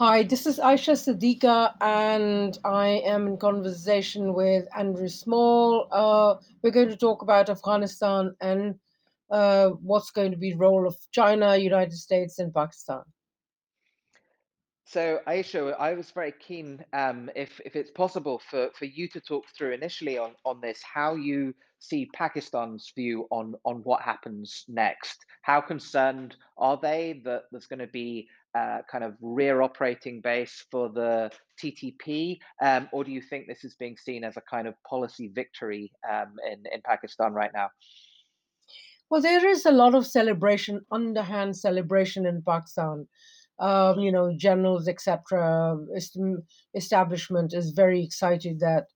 Hi, this is Ayesha Siddiqa, and I am in conversation with Andrew Small. Uh, we're going to talk about Afghanistan and uh, what's going to be the role of China, United States, and Pakistan. So Ayesha, I was very keen, um, if if it's possible for for you to talk through initially on on this, how you see Pakistan's view on on what happens next. How concerned are they that there's going to be uh, kind of rear operating base for the TTP, um, or do you think this is being seen as a kind of policy victory um, in in Pakistan right now? Well, there is a lot of celebration, underhand celebration in Pakistan. Um, you know, generals, etc. est- Establishment is very excited that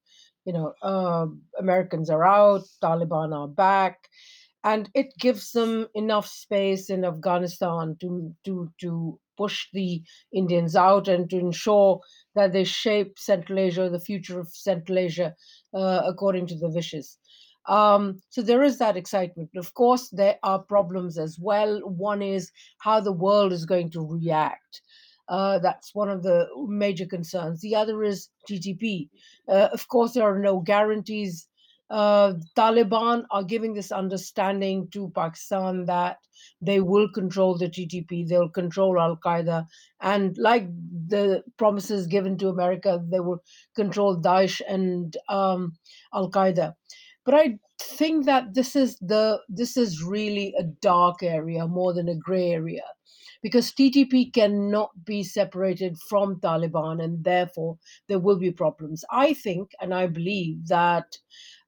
you know uh, Americans are out, Taliban are back, and it gives them enough space in Afghanistan to to to push the Indians out and to ensure that they shape Central Asia, the future of Central Asia, uh, according to the wishes. Um, so there is that excitement. Of course, there are problems as well. One is how the world is going to react. Uh, that's one of the major concerns. The other is TTP. Uh, of course, there are no guarantees. Uh, Taliban are giving this understanding to Pakistan that they will control the TTP, they'll control Al Qaeda, and like the promises given to America, they will control Daesh and um, Al Qaeda but i think that this is the this is really a dark area more than a gray area because ttp cannot be separated from taliban and therefore there will be problems. I think and i believe that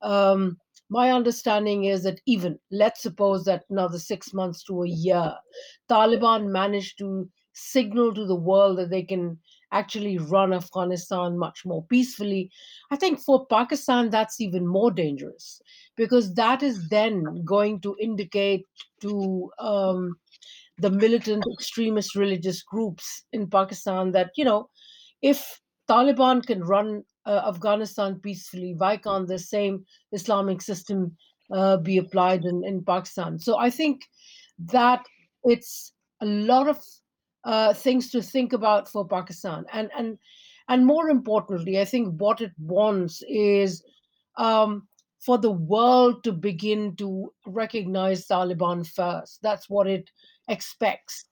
um, my understanding is that even let's suppose that another six months to a year taliban managed to signal to the world that they can actually run afghanistan much more peacefully. I think for Pakistan, that's even more dangerous because that is then going to indicate to um, the militant extremist religious groups in Pakistan that, you know, if Taliban can run uh, Afghanistan peacefully, why can't the same Islamic system uh, be applied in, in Pakistan? So I think that it's a lot of uh, things to think about for Pakistan. And, and, and more importantly, I think what it wants is um, for the world to begin to recognize Taliban first. That's what it expects.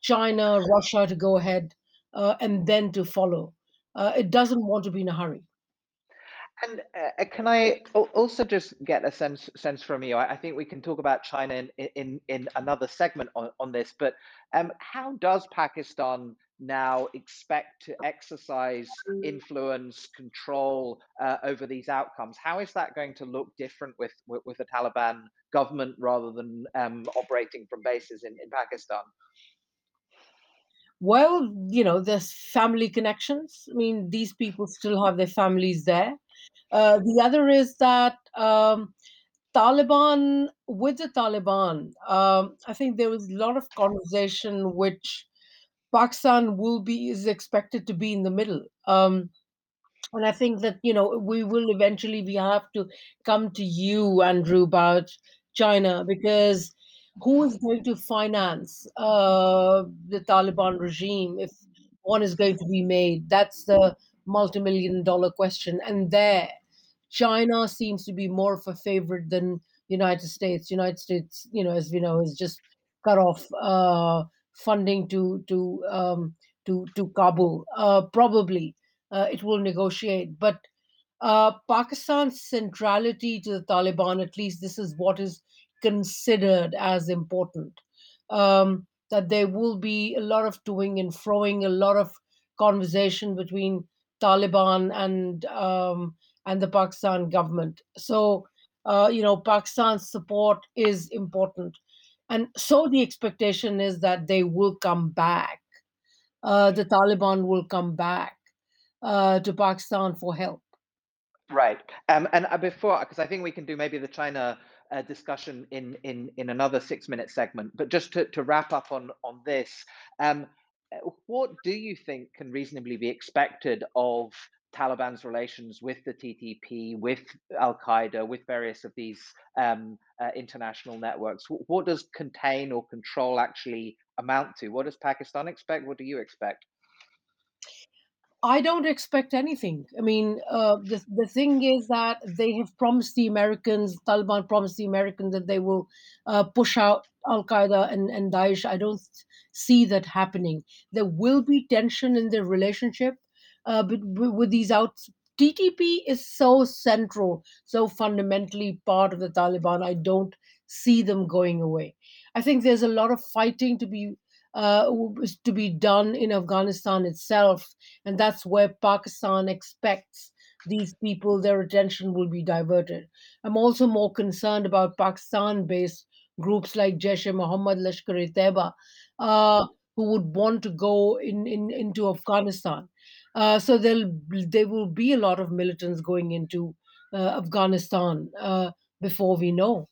China, Russia to go ahead uh, and then to follow. Uh, it doesn't want to be in a hurry. And uh, can I also just get a sense sense from you? I, I think we can talk about China in in, in another segment on, on this, but um, how does Pakistan now expect to exercise influence, control uh, over these outcomes? How is that going to look different with with, with the Taliban government rather than um, operating from bases in, in Pakistan? Well, you know, there's family connections. I mean, these people still have their families there. Uh, the other is that um, Taliban, with the Taliban, um, I think there was a lot of conversation which Pakistan will be is expected to be in the middle. Um, and I think that you know we will eventually we have to come to you, Andrew, about China because who is going to finance uh, the Taliban regime if one is going to be made? That's the multi-million dollar question. And there, China seems to be more of a favorite than United States. United States, you know, as we know, is just cut off uh, funding to to um, to to Kabul. Uh, probably uh, it will negotiate, but uh, Pakistan's centrality to the Taliban, at least this is what is considered as important. Um, that there will be a lot of toing and froing, a lot of conversation between Taliban and um, and the Pakistan government. So, uh, you know, Pakistan's support is important, and so the expectation is that they will come back. Uh, the Taliban will come back uh, to Pakistan for help. Right. Um, and uh, before, because I think we can do maybe the China discussion in in in another six minute segment, but just to, to wrap up on on this, um, what do you think can reasonably be expected of Taliban's relations with the TTP, with Al Qaeda, with various of these um, uh, international networks? What does contain or control actually amount to? What does Pakistan expect? What do you expect? I don't expect anything. I mean, uh, the the thing is that they have promised the Americans, Taliban promised the Americans that they will uh, push out Al Qaeda and, and Daesh. I don't see that happening. There will be tension in their relationship, uh, but w- with these outs. TTP is so central, so fundamentally part of the Taliban. I don't see them going away. I think there's a lot of fighting to be uh, to be done in Afghanistan itself and that's where Pakistan expects these people, their attention will be diverted. I'm also more concerned about Pakistan based groups like Jaish e Mohammed, Lashkar e Taiba, uh, who would want to go in, in into Afghanistan. Uh, so there'll there will be a lot of militants going into uh, Afghanistan uh, before we know.